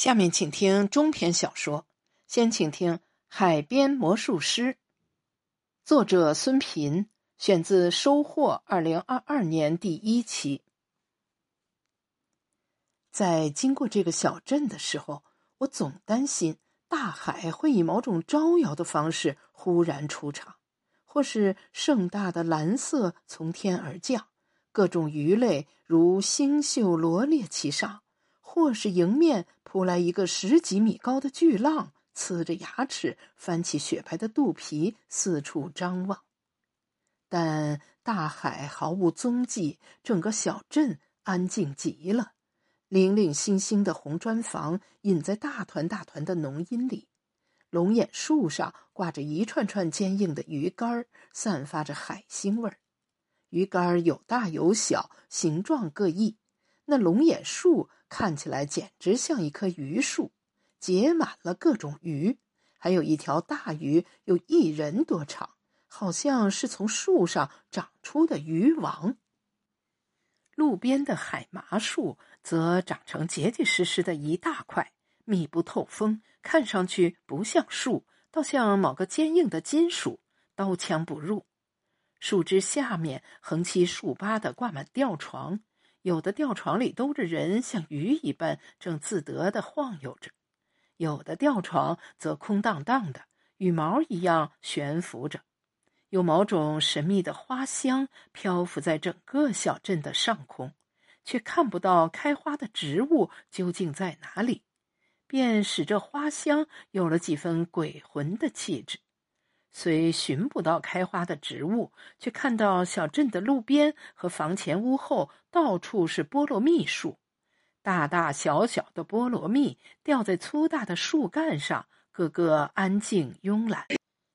下面请听中篇小说，先请听《海边魔术师》，作者孙平，选自《收获》二零二二年第一期。在经过这个小镇的时候，我总担心大海会以某种招摇的方式忽然出场，或是盛大的蓝色从天而降，各种鱼类如星宿罗列其上。或是迎面扑来一个十几米高的巨浪，呲着牙齿，翻起雪白的肚皮，四处张望。但大海毫无踪迹，整个小镇安静极了。零零星星的红砖房隐在大团大团的浓荫里，龙眼树上挂着一串串坚硬的鱼竿，散发着海腥味儿。鱼竿有大有小，形状各异。那龙眼树。看起来简直像一棵榆树，结满了各种鱼，还有一条大鱼有一人多长，好像是从树上长出的鱼王。路边的海麻树则长成结结实实的一大块，密不透风，看上去不像树，倒像某个坚硬的金属，刀枪不入。树枝下面横七竖八的挂满吊床。有的吊床里兜着人，像鱼一般，正自得的晃悠着；有的吊床则空荡荡的，羽毛一样悬浮着。有某种神秘的花香漂浮在整个小镇的上空，却看不到开花的植物究竟在哪里，便使这花香有了几分鬼魂的气质。虽寻不到开花的植物，却看到小镇的路边和房前屋后到处是菠萝蜜树，大大小小的菠萝蜜吊在粗大的树干上，个个安静慵懒。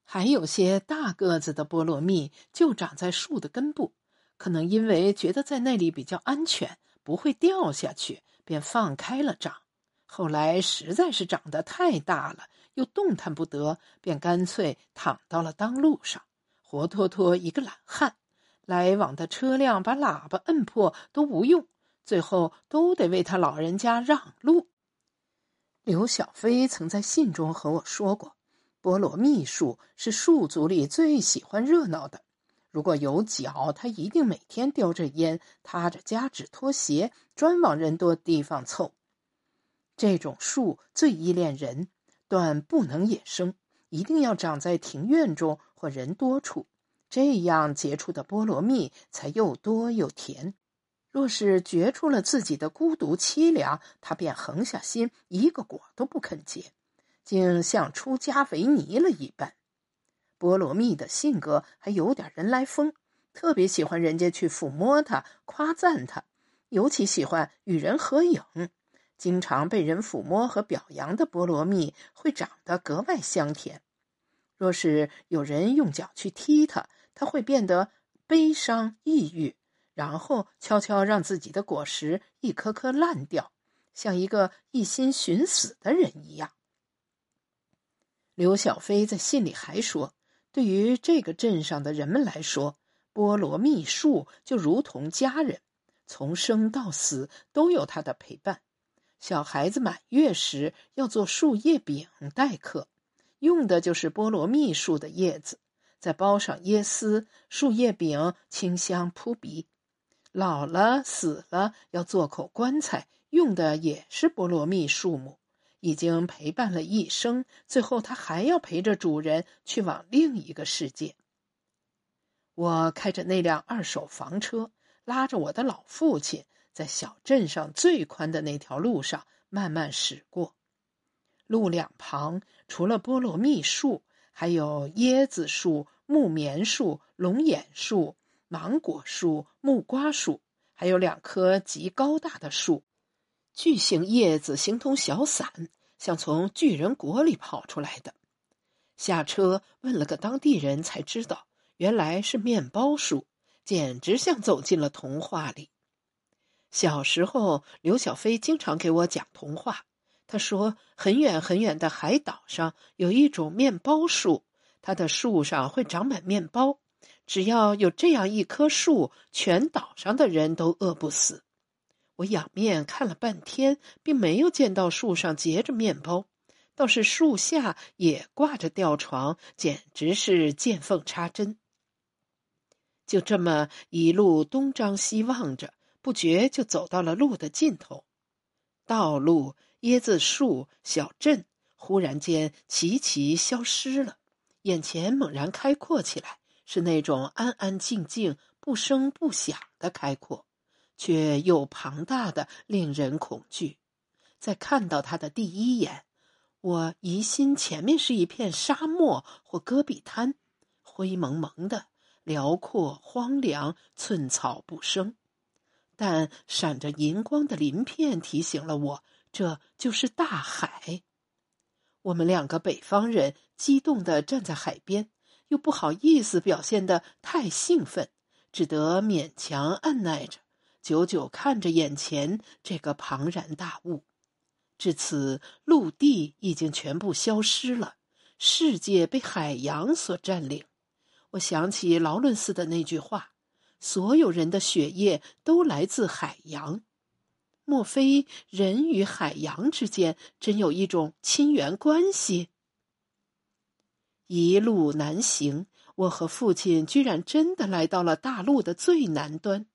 还有些大个子的菠萝蜜就长在树的根部，可能因为觉得在那里比较安全，不会掉下去，便放开了长。后来实在是长得太大了。又动弹不得，便干脆躺到了当路上，活脱脱一个懒汉。来往的车辆把喇叭摁破都无用，最后都得为他老人家让路。刘小飞曾在信中和我说过，菠萝蜜树是树族里最喜欢热闹的。如果有脚，他一定每天叼着烟，踏着夹趾拖鞋，专往人多地方凑。这种树最依恋人。断不能野生，一定要长在庭院中或人多处，这样结出的菠萝蜜才又多又甜。若是觉出了自己的孤独凄凉，他便横下心，一个果都不肯结，竟像出家为尼了一般。菠萝蜜的性格还有点人来疯，特别喜欢人家去抚摸它、夸赞它，尤其喜欢与人合影。经常被人抚摸和表扬的菠萝蜜会长得格外香甜。若是有人用脚去踢它，它会变得悲伤抑郁，然后悄悄让自己的果实一颗颗烂掉，像一个一心寻死的人一样。刘小飞在信里还说：“对于这个镇上的人们来说，菠萝蜜树就如同家人，从生到死都有它的陪伴。”小孩子满月时要做树叶饼待客，用的就是菠萝蜜树的叶子，再包上椰丝，树叶饼清香扑鼻。老了死了要做口棺材，用的也是菠萝蜜树木，已经陪伴了一生，最后它还要陪着主人去往另一个世界。我开着那辆二手房车，拉着我的老父亲。在小镇上最宽的那条路上慢慢驶过，路两旁除了菠萝蜜树，还有椰子树、木棉树、龙眼树、芒果树、木瓜树，还有两棵极高大的树，巨型叶子形同小伞，像从巨人国里跑出来的。下车问了个当地人，才知道原来是面包树，简直像走进了童话里。小时候，刘小飞经常给我讲童话。他说，很远很远的海岛上有一种面包树，它的树上会长满面包。只要有这样一棵树，全岛上的人都饿不死。我仰面看了半天，并没有见到树上结着面包，倒是树下也挂着吊床，简直是见缝插针。就这么一路东张西望着，不觉就走到了路的尽头。道路、椰子树、小镇，忽然间齐齐消失了，眼前猛然开阔起来，是那种安安静静、不声不响的开阔。却又庞大的令人恐惧。在看到它的第一眼，我疑心前面是一片沙漠或戈壁滩，灰蒙蒙的、辽阔荒凉，寸草不生。但闪着银光的鳞片提醒了我，这就是大海。我们两个北方人激动地站在海边，又不好意思表现得太兴奋，只得勉强按耐着。久久看着眼前这个庞然大物，至此陆地已经全部消失了，世界被海洋所占领。我想起劳伦斯的那句话：“所有人的血液都来自海洋。”莫非人与海洋之间真有一种亲缘关系？一路南行，我和父亲居然真的来到了大陆的最南端。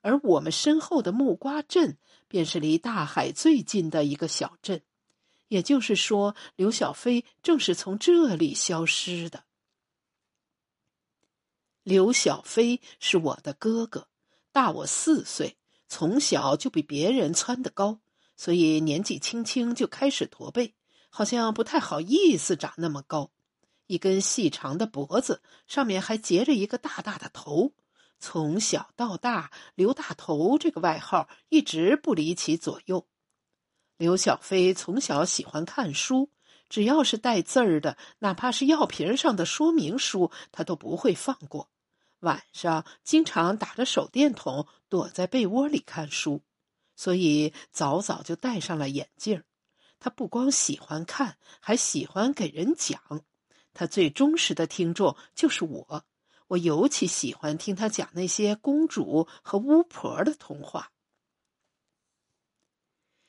而我们身后的木瓜镇，便是离大海最近的一个小镇。也就是说，刘小飞正是从这里消失的。刘小飞是我的哥哥，大我四岁，从小就比别人蹿得高，所以年纪轻轻就开始驼背，好像不太好意思长那么高。一根细长的脖子，上面还结着一个大大的头。从小到大，刘大头这个外号一直不离其左右。刘小飞从小喜欢看书，只要是带字儿的，哪怕是药瓶上的说明书，他都不会放过。晚上经常打着手电筒躲在被窝里看书，所以早早就戴上了眼镜。他不光喜欢看，还喜欢给人讲。他最忠实的听众就是我。我尤其喜欢听他讲那些公主和巫婆的童话。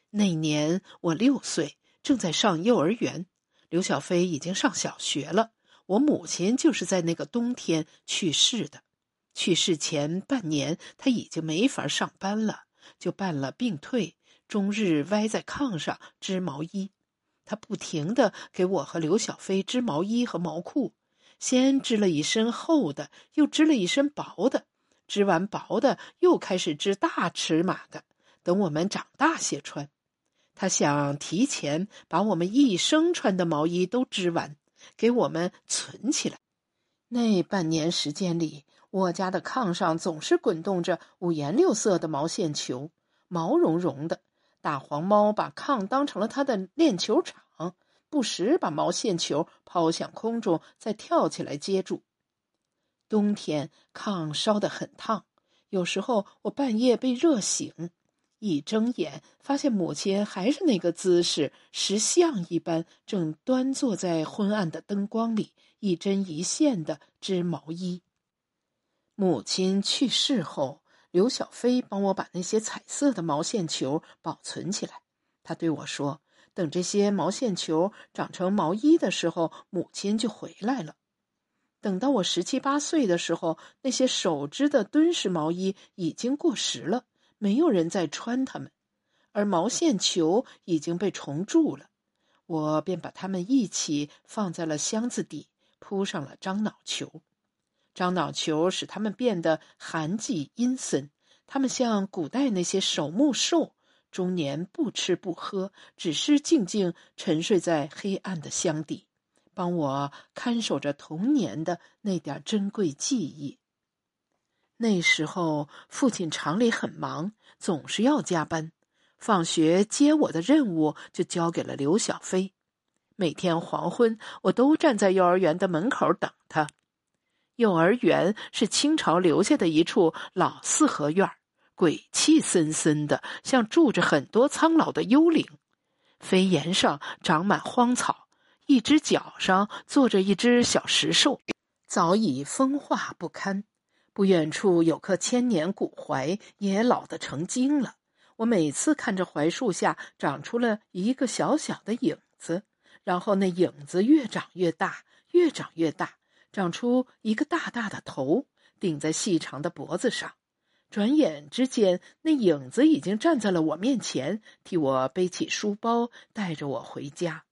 那年我六岁，正在上幼儿园，刘小飞已经上小学了。我母亲就是在那个冬天去世的。去世前半年，他已经没法上班了，就办了病退，终日歪在炕上织毛衣。他不停的给我和刘小飞织毛衣和毛裤。先织了一身厚的，又织了一身薄的，织完薄的，又开始织大尺码的，等我们长大些穿。他想提前把我们一生穿的毛衣都织完，给我们存起来。那半年时间里，我家的炕上总是滚动着五颜六色的毛线球，毛茸茸的。大黄猫把炕当成了它的练球场。不时把毛线球抛向空中，再跳起来接住。冬天炕烧得很烫，有时候我半夜被热醒，一睁眼发现母亲还是那个姿势，石像一般，正端坐在昏暗的灯光里，一针一线的织毛衣。母亲去世后，刘小飞帮我把那些彩色的毛线球保存起来。他对我说。等这些毛线球长成毛衣的时候，母亲就回来了。等到我十七八岁的时候，那些手织的敦实毛衣已经过时了，没有人再穿它们，而毛线球已经被虫蛀了。我便把它们一起放在了箱子底，铺上了樟脑球。樟脑球使它们变得寒寂阴森，它们像古代那些守墓兽。终年不吃不喝，只是静静沉睡在黑暗的箱底，帮我看守着童年的那点珍贵记忆。那时候，父亲厂里很忙，总是要加班，放学接我的任务就交给了刘小飞。每天黄昏，我都站在幼儿园的门口等他。幼儿园是清朝留下的一处老四合院。鬼气森森的，像住着很多苍老的幽灵。飞檐上长满荒草，一只脚上坐着一只小石兽，早已风化不堪。不远处有棵千年古槐，也老得成精了。我每次看着槐树下长出了一个小小的影子，然后那影子越长越大，越长越大，长出一个大大的头，顶在细长的脖子上。转眼之间，那影子已经站在了我面前，替我背起书包，带着我回家。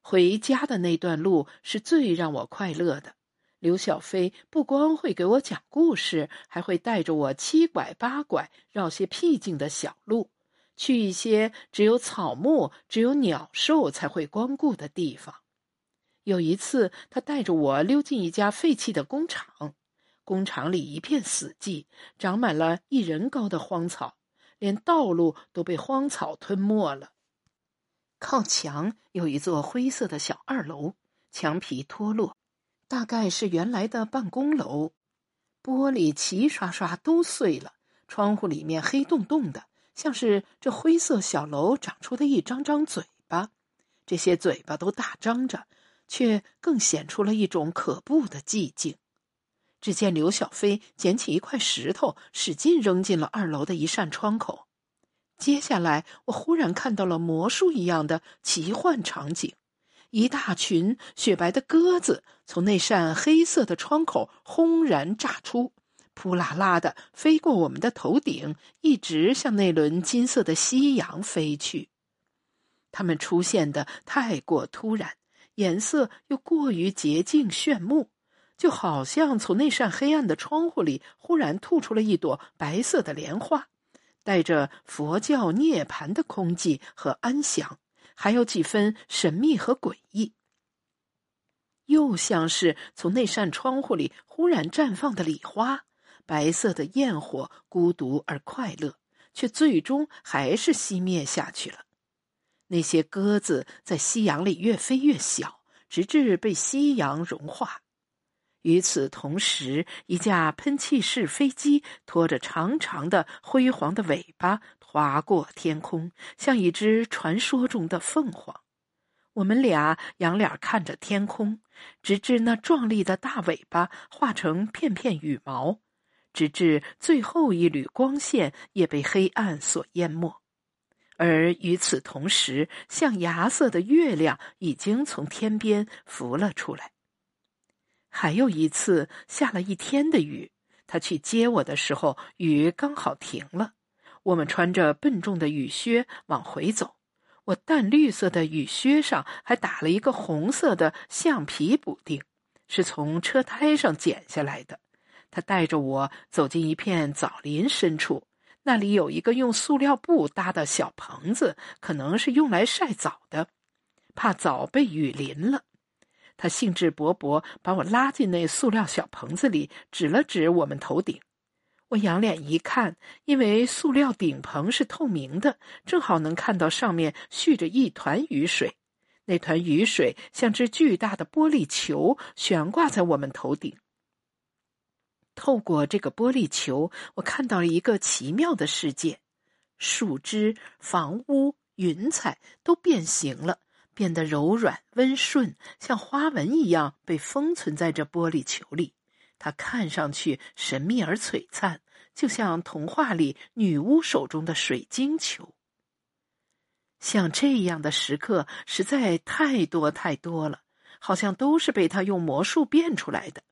回家的那段路是最让我快乐的。刘小飞不光会给我讲故事，还会带着我七拐八拐绕些僻静的小路，去一些只有草木、只有鸟兽才会光顾的地方。有一次，他带着我溜进一家废弃的工厂，工厂里一片死寂，长满了一人高的荒草，连道路都被荒草吞没了。靠墙有一座灰色的小二楼，墙皮脱落。大概是原来的办公楼，玻璃齐刷刷都碎了，窗户里面黑洞洞的，像是这灰色小楼长出的一张张嘴巴。这些嘴巴都大张着，却更显出了一种可怖的寂静。只见刘小飞捡起一块石头，使劲扔进了二楼的一扇窗口。接下来，我忽然看到了魔术一样的奇幻场景。一大群雪白的鸽子从那扇黑色的窗口轰然炸出，扑啦啦的飞过我们的头顶，一直向那轮金色的夕阳飞去。它们出现的太过突然，颜色又过于洁净炫目，就好像从那扇黑暗的窗户里忽然吐出了一朵白色的莲花，带着佛教涅槃的空寂和安详。还有几分神秘和诡异，又像是从那扇窗户里忽然绽放的礼花，白色的焰火，孤独而快乐，却最终还是熄灭下去了。那些鸽子在夕阳里越飞越小，直至被夕阳融化。与此同时，一架喷气式飞机拖着长长的辉煌的尾巴。划过天空，像一只传说中的凤凰。我们俩仰脸看着天空，直至那壮丽的大尾巴化成片片羽毛，直至最后一缕光线也被黑暗所淹没。而与此同时，象牙色的月亮已经从天边浮了出来。还有一次下了一天的雨，他去接我的时候，雨刚好停了。我们穿着笨重的雨靴往回走，我淡绿色的雨靴上还打了一个红色的橡皮补丁，是从车胎上剪下来的。他带着我走进一片枣林深处，那里有一个用塑料布搭的小棚子，可能是用来晒枣的。怕枣被雨淋了，他兴致勃勃把我拉进那塑料小棚子里，指了指我们头顶。我仰脸一看，因为塑料顶棚是透明的，正好能看到上面蓄着一团雨水。那团雨水像只巨大的玻璃球，悬挂在我们头顶。透过这个玻璃球，我看到了一个奇妙的世界：树枝、房屋、云彩都变形了，变得柔软温顺，像花纹一样被封存在这玻璃球里。它看上去神秘而璀璨，就像童话里女巫手中的水晶球。像这样的时刻实在太多太多了，好像都是被他用魔术变出来的。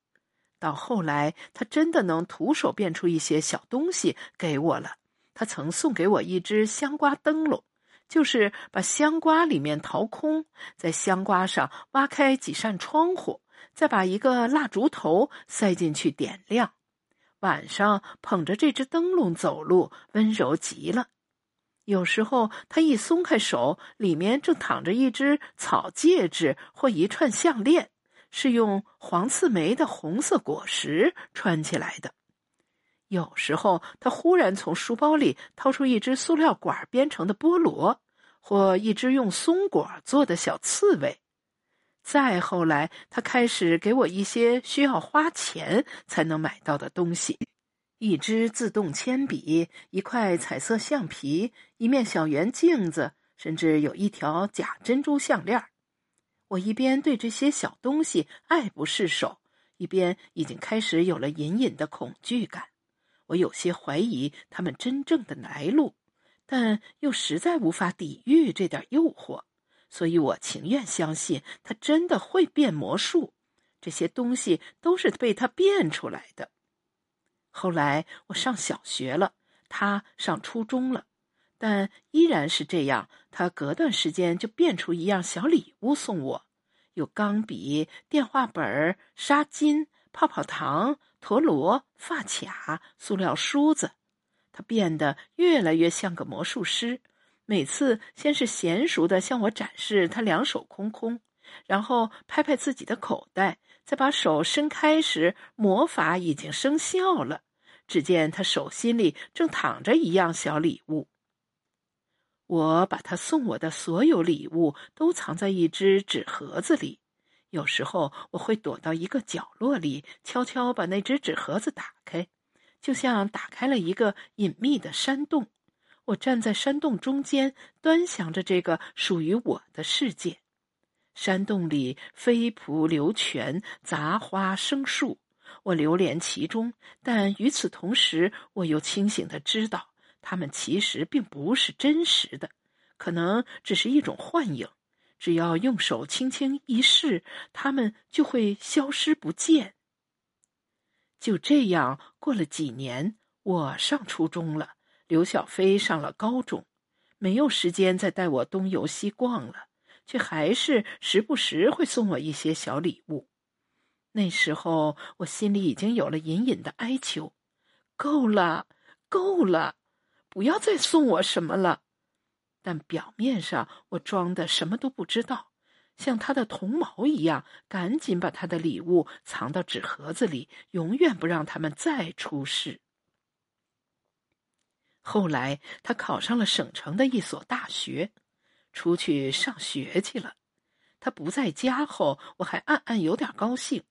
到后来，他真的能徒手变出一些小东西给我了。他曾送给我一只香瓜灯笼，就是把香瓜里面掏空，在香瓜上挖开几扇窗户。再把一个蜡烛头塞进去点亮，晚上捧着这只灯笼走路，温柔极了。有时候他一松开手，里面正躺着一只草戒指或一串项链，是用黄刺梅的红色果实穿起来的。有时候他忽然从书包里掏出一只塑料管编成的菠萝，或一只用松果做的小刺猬。再后来，他开始给我一些需要花钱才能买到的东西：一支自动铅笔、一块彩色橡皮、一面小圆镜子，甚至有一条假珍珠项链。我一边对这些小东西爱不释手，一边已经开始有了隐隐的恐惧感。我有些怀疑他们真正的来路，但又实在无法抵御这点诱惑，所以我情愿相信他真的会变魔术。这些东西都是被他变出来的。后来我上小学了，他上初中了，但依然是这样。他隔段时间就变出一样小礼物送我，有钢笔、电话本、纱巾、泡泡糖。陀螺、发卡、塑料梳子，他变得越来越像个魔术师。每次先是娴熟的向我展示他两手空空，然后拍拍自己的口袋，再把手伸开时，魔法已经生效了。只见他手心里正躺着一样小礼物。我把他送我的所有礼物都藏在一只纸盒子里。有时候我会躲到一个角落里，悄悄把那只纸盒子打开，就像打开了一个隐秘的山洞。我站在山洞中间，端详着这个属于我的世界。山洞里飞瀑流泉，杂花生树，我流连其中。但与此同时，我又清醒的知道，它们其实并不是真实的，可能只是一种幻影。只要用手轻轻一试，它们就会消失不见。就这样过了几年，我上初中了，刘小飞上了高中，没有时间再带我东游西逛了，却还是时不时会送我一些小礼物。那时候我心里已经有了隐隐的哀求：够了，够了，不要再送我什么了。但表面上我装的什么都不知道，像他的同谋一样，赶紧把他的礼物藏到纸盒子里，永远不让他们再出事。后来他考上了省城的一所大学，出去上学去了。他不在家后，我还暗暗有点高兴，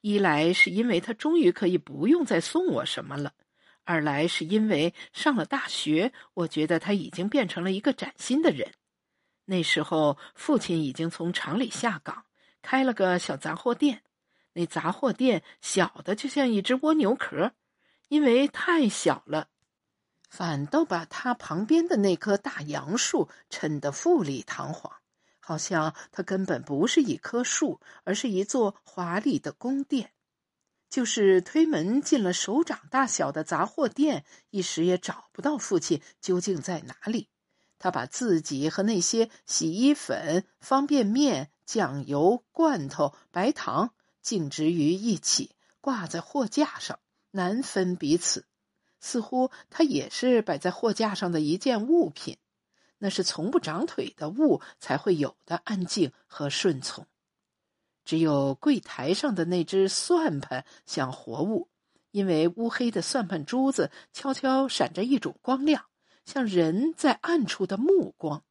一来是因为他终于可以不用再送我什么了。二来是因为上了大学，我觉得他已经变成了一个崭新的人。那时候，父亲已经从厂里下岗，开了个小杂货店。那杂货店小的就像一只蜗牛壳，因为太小了，反倒把他旁边的那棵大杨树衬得富丽堂皇，好像它根本不是一棵树，而是一座华丽的宫殿。就是推门进了手掌大小的杂货店，一时也找不到父亲究竟在哪里。他把自己和那些洗衣粉、方便面、酱油、罐头、白糖静置于一起，挂在货架上，难分彼此。似乎它也是摆在货架上的一件物品，那是从不长腿的物才会有的安静和顺从。只有柜台上的那只算盘像活物，因为乌黑的算盘珠子悄悄闪着一种光亮，像人在暗处的目光。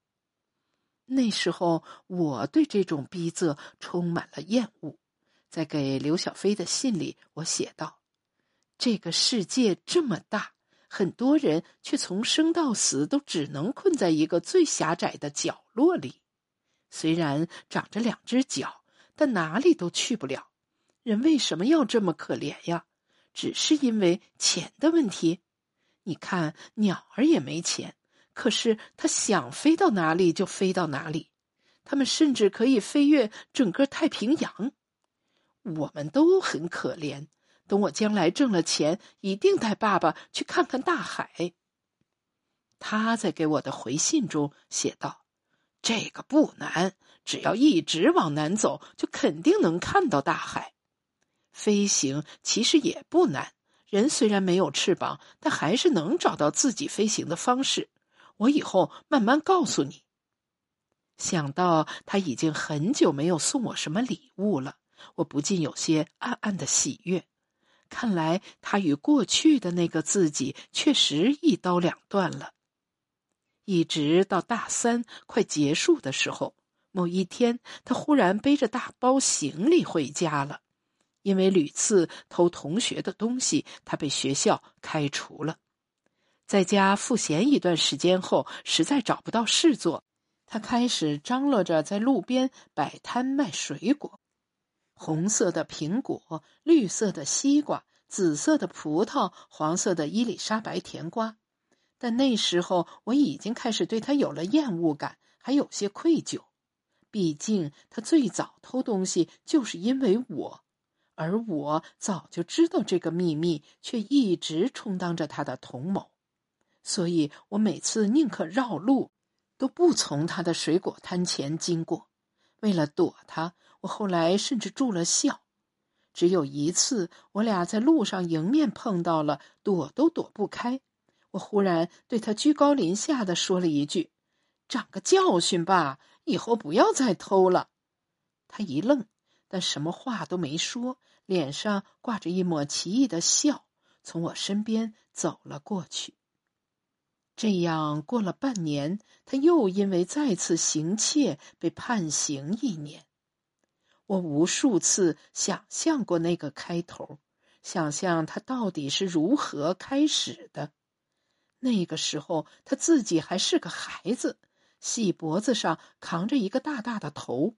那时候，我对这种逼仄充满了厌恶。在给刘小飞的信里，我写道：“这个世界这么大，很多人却从生到死都只能困在一个最狭窄的角落里。虽然长着两只脚。”但哪里都去不了，人为什么要这么可怜呀？只是因为钱的问题。你看，鸟儿也没钱，可是它想飞到哪里就飞到哪里。它们甚至可以飞越整个太平洋。我们都很可怜。等我将来挣了钱，一定带爸爸去看看大海。他在给我的回信中写道：“这个不难。”只要一直往南走，就肯定能看到大海。飞行其实也不难，人虽然没有翅膀，但还是能找到自己飞行的方式。我以后慢慢告诉你。想到他已经很久没有送我什么礼物了，我不禁有些暗暗的喜悦。看来他与过去的那个自己确实一刀两断了。一直到大三快结束的时候。某一天，他忽然背着大包行李回家了，因为屡次偷同学的东西，他被学校开除了。在家赋闲一段时间后，实在找不到事做，他开始张罗着在路边摆摊卖水果：红色的苹果，绿色的西瓜，紫色的葡萄，黄色的伊丽莎白甜瓜。但那时候我已经开始对他有了厌恶感，还有些愧疚。毕竟他最早偷东西就是因为我，而我早就知道这个秘密，却一直充当着他的同谋。所以我每次宁可绕路，都不从他的水果摊前经过。为了躲他，我后来甚至住了校。只有一次，我俩在路上迎面碰到了，躲都躲不开。我忽然对他居高临下的说了一句：“长个教训吧，以后不要再偷了。”他一愣，但什么话都没说，脸上挂着一抹奇异的笑，从我身边走了过去。这样过了半年，他又因为再次行窃被判刑一年。我无数次想象过那个开头，想象他到底是如何开始的。那个时候他自己还是个孩子，细脖子上扛着一个大大的头，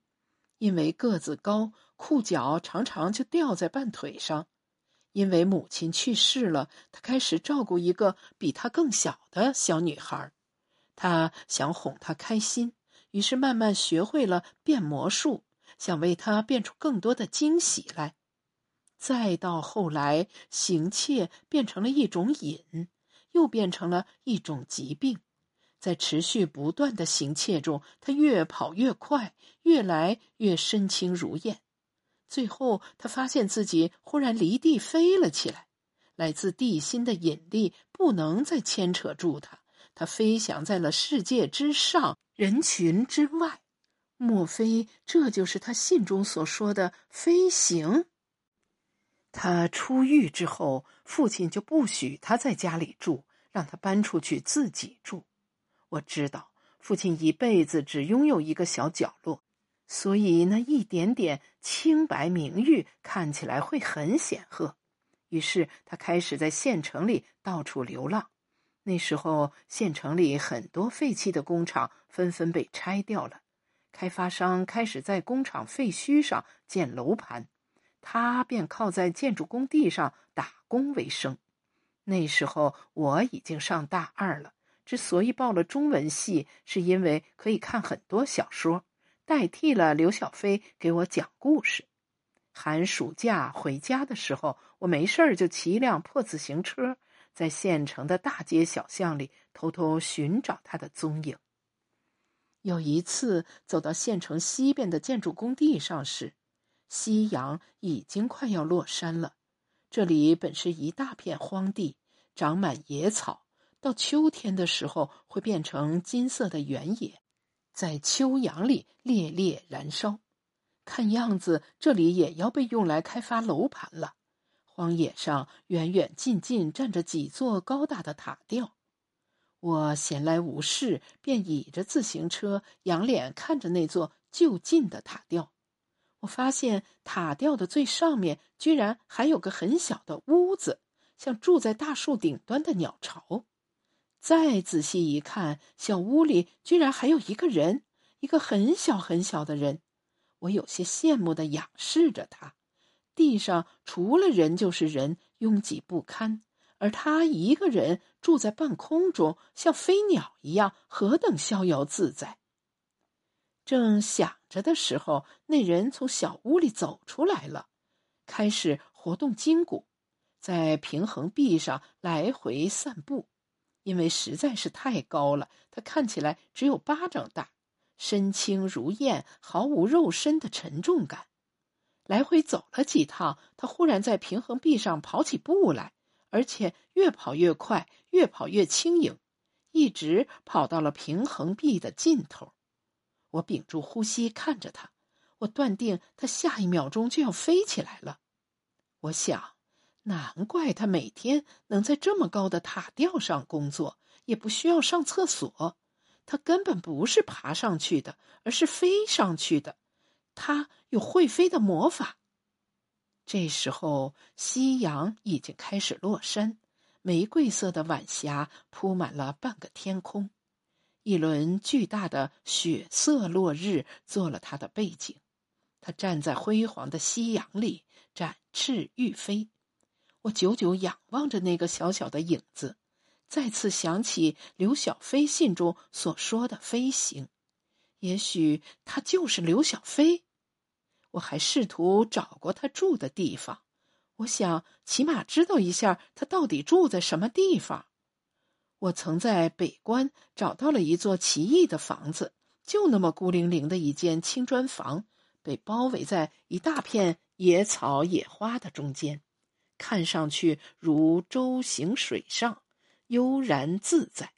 因为个子高，裤脚常常就掉在半腿上。因为母亲去世了，他开始照顾一个比他更小的小女孩。他想哄她开心，于是慢慢学会了变魔术，想为他变出更多的惊喜来。再到后来，行窃变成了一种瘾，又变成了一种疾病。在持续不断的行窃中，他越跑越快，越来越身轻如燕。最后，他发现自己忽然离地飞了起来，来自地心的引力不能再牵扯住他，他飞翔在了世界之上，人群之外。莫非这就是他信中所说的飞行？他出狱之后，父亲就不许他在家里住，让他搬出去自己住。我知道，父亲一辈子只拥有一个小角落。所以那一点点清白名誉看起来会很显赫，于是他开始在县城里到处流浪。那时候县城里很多废弃的工厂纷纷被拆掉了，开发商开始在工厂废墟上建楼盘，他便靠在建筑工地上打工为生。那时候我已经上大二了，之所以报了中文系，是因为可以看很多小说。代替了刘小飞给我讲故事。寒暑假回家的时候，我没事儿就骑一辆破自行车，在县城的大街小巷里偷偷寻找他的踪影。有一次走到县城西边的建筑工地上时，夕阳已经快要落山了。这里本是一大片荒地，长满野草，到秋天的时候会变成金色的原野。在秋阳里烈烈燃烧，看样子这里也要被用来开发楼盘了。荒野上远远近近站着几座高大的塔吊，我闲来无事，便倚着自行车，仰脸看着那座就近的塔吊。我发现塔吊的最上面居然还有个很小的屋子，像住在大树顶端的鸟巢。再仔细一看，小屋里居然还有一个人，一个很小很小的人。我有些羡慕的仰视着他。地上除了人就是人，拥挤不堪，而他一个人住在半空中，像飞鸟一样，何等逍遥自在！正想着的时候，那人从小屋里走出来了，开始活动筋骨，在平衡壁上来回散步。因为实在是太高了，他看起来只有巴掌大，身轻如燕，毫无肉身的沉重感。来回走了几趟，他忽然在平衡壁上跑起步来，而且越跑越快，越跑越轻盈，一直跑到了平衡壁的尽头。我屏住呼吸看着他，我断定他下一秒钟就要飞起来了。我想。难怪他每天能在这么高的塔吊上工作，也不需要上厕所。他根本不是爬上去的，而是飞上去的。他有会飞的魔法。这时候，夕阳已经开始落山，玫瑰色的晚霞铺满了半个天空，一轮巨大的血色落日做了他的背景。他站在辉煌的夕阳里，展翅欲飞。我久久仰望着那个小小的影子，再次想起刘小飞信中所说的飞行。也许他就是刘小飞。我还试图找过他住的地方，我想起码知道一下他到底住在什么地方。我曾在北关找到了一座奇异的房子，就那么孤零零的一间青砖房，被包围在一大片野草野花的中间，看上去如舟行水上，悠然自在。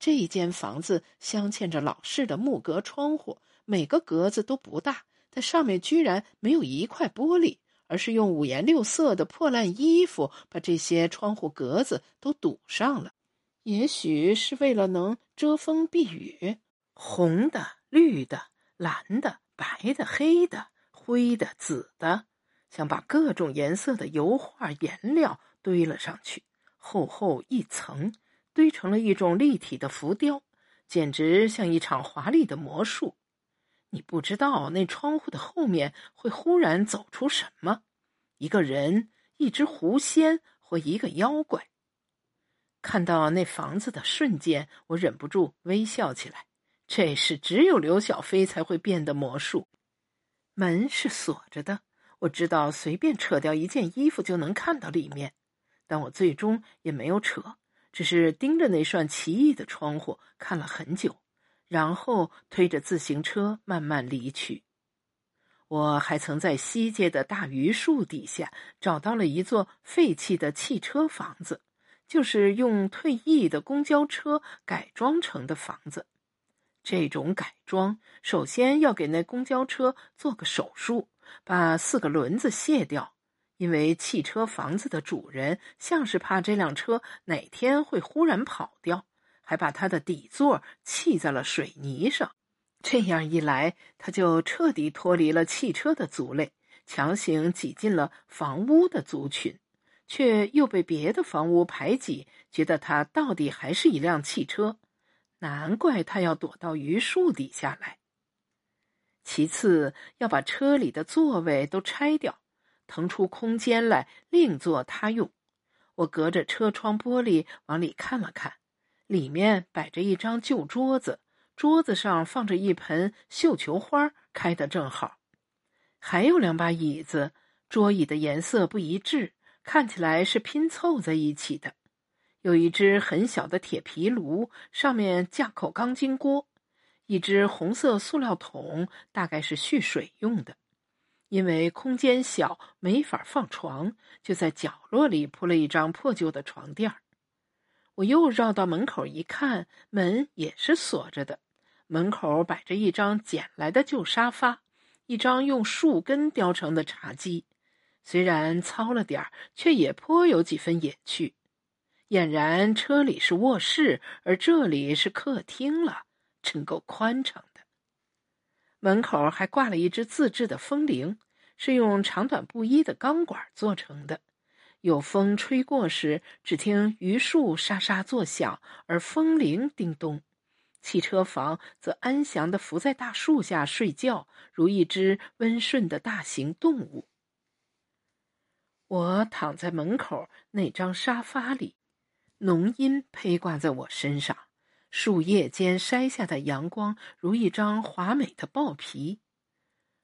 这间房子镶嵌着老式的木格窗户，每个格子都不大，但上面居然没有一块玻璃，而是用五颜六色的破烂衣服把这些窗户格子都堵上了。也许是为了能遮风避雨，红的、绿的、蓝的、白的、黑的、灰的、紫的，像把各种颜色的油画颜料堆了上去，厚厚一层。堆成了一种立体的浮雕，简直像一场华丽的魔术。你不知道那窗户的后面会忽然走出什么：一个人、一只狐仙或一个妖怪。看到那房子的瞬间，我忍不住微笑起来。这是只有刘小飞才会变的魔术。门是锁着的，我知道随便扯掉一件衣服就能看到里面，但我最终也没有扯。只是盯着那扇奇异的窗户看了很久，然后推着自行车慢慢离去。我还曾在西街的大榆树底下找到了一座废弃的汽车房子，就是用退役的公交车改装成的房子。这种改装首先要给那公交车做个手术，把四个轮子卸掉。因为汽车房子的主人像是怕这辆车哪天会忽然跑掉，还把他的底座砌在了水泥上。这样一来，他就彻底脱离了汽车的族类，强行挤进了房屋的族群，却又被别的房屋排挤，觉得他到底还是一辆汽车。难怪他要躲到榆树底下来。其次，要把车里的座位都拆掉。腾出空间来另作他用。我隔着车窗玻璃往里看了看，里面摆着一张旧桌子，桌子上放着一盆绣球花，开得正好。还有两把椅子，桌椅的颜色不一致，看起来是拼凑在一起的。有一只很小的铁皮炉，上面架口钢筋锅，一只红色塑料桶，大概是蓄水用的。因为空间小，没法放床，就在角落里铺了一张破旧的床垫我又绕到门口一看，门也是锁着的。门口摆着一张捡来的旧沙发，一张用树根雕成的茶几，虽然糙了点儿，却也颇有几分野趣。俨然车里是卧室，而这里是客厅了，真够宽敞的。门口还挂了一只自制的风铃。是用长短不一的钢管做成的，有风吹过时，只听榆树沙沙作响，而风铃叮咚。汽车房则安详地伏在大树下睡觉，如一只温顺的大型动物。我躺在门口那张沙发里，浓荫披挂在我身上，树叶间筛下的阳光如一张华美的豹皮。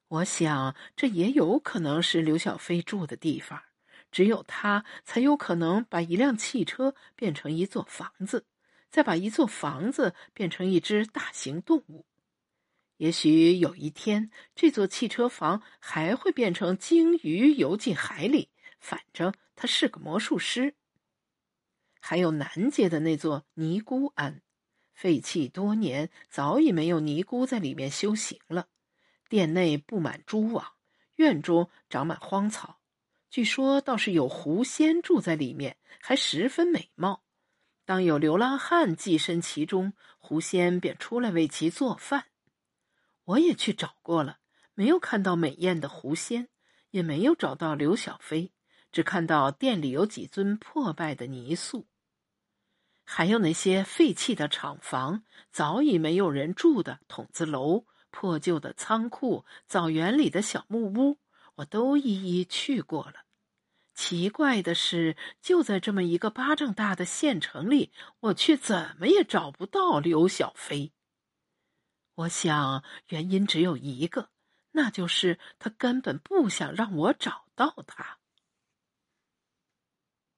我想，这也有可能是刘小飞住的地方。只有他才有可能把一辆汽车变成一座房子，再把一座房子变成一只大型动物。也许有一天，这座汽车房还会变成鲸鱼游进海里。反正他是个魔术师。还有南街的那座尼姑庵，废弃多年，早已没有尼姑在里面修行了。殿内布满蛛网，院中长满荒草。据说倒是有狐仙住在里面，还十分美貌。当有流浪汉寄身其中，狐仙便出来为其做饭。我也去找过了，没有看到美艳的狐仙，也没有找到刘小飞，只看到店里有几尊破败的泥塑，还有那些废弃的厂房，早已没有人住的筒子楼。破旧的仓库、枣园里的小木屋，我都一一去过了。奇怪的是，就在这么一个巴掌大的县城里，我却怎么也找不到刘小飞。我想，原因只有一个，那就是他根本不想让我找到他。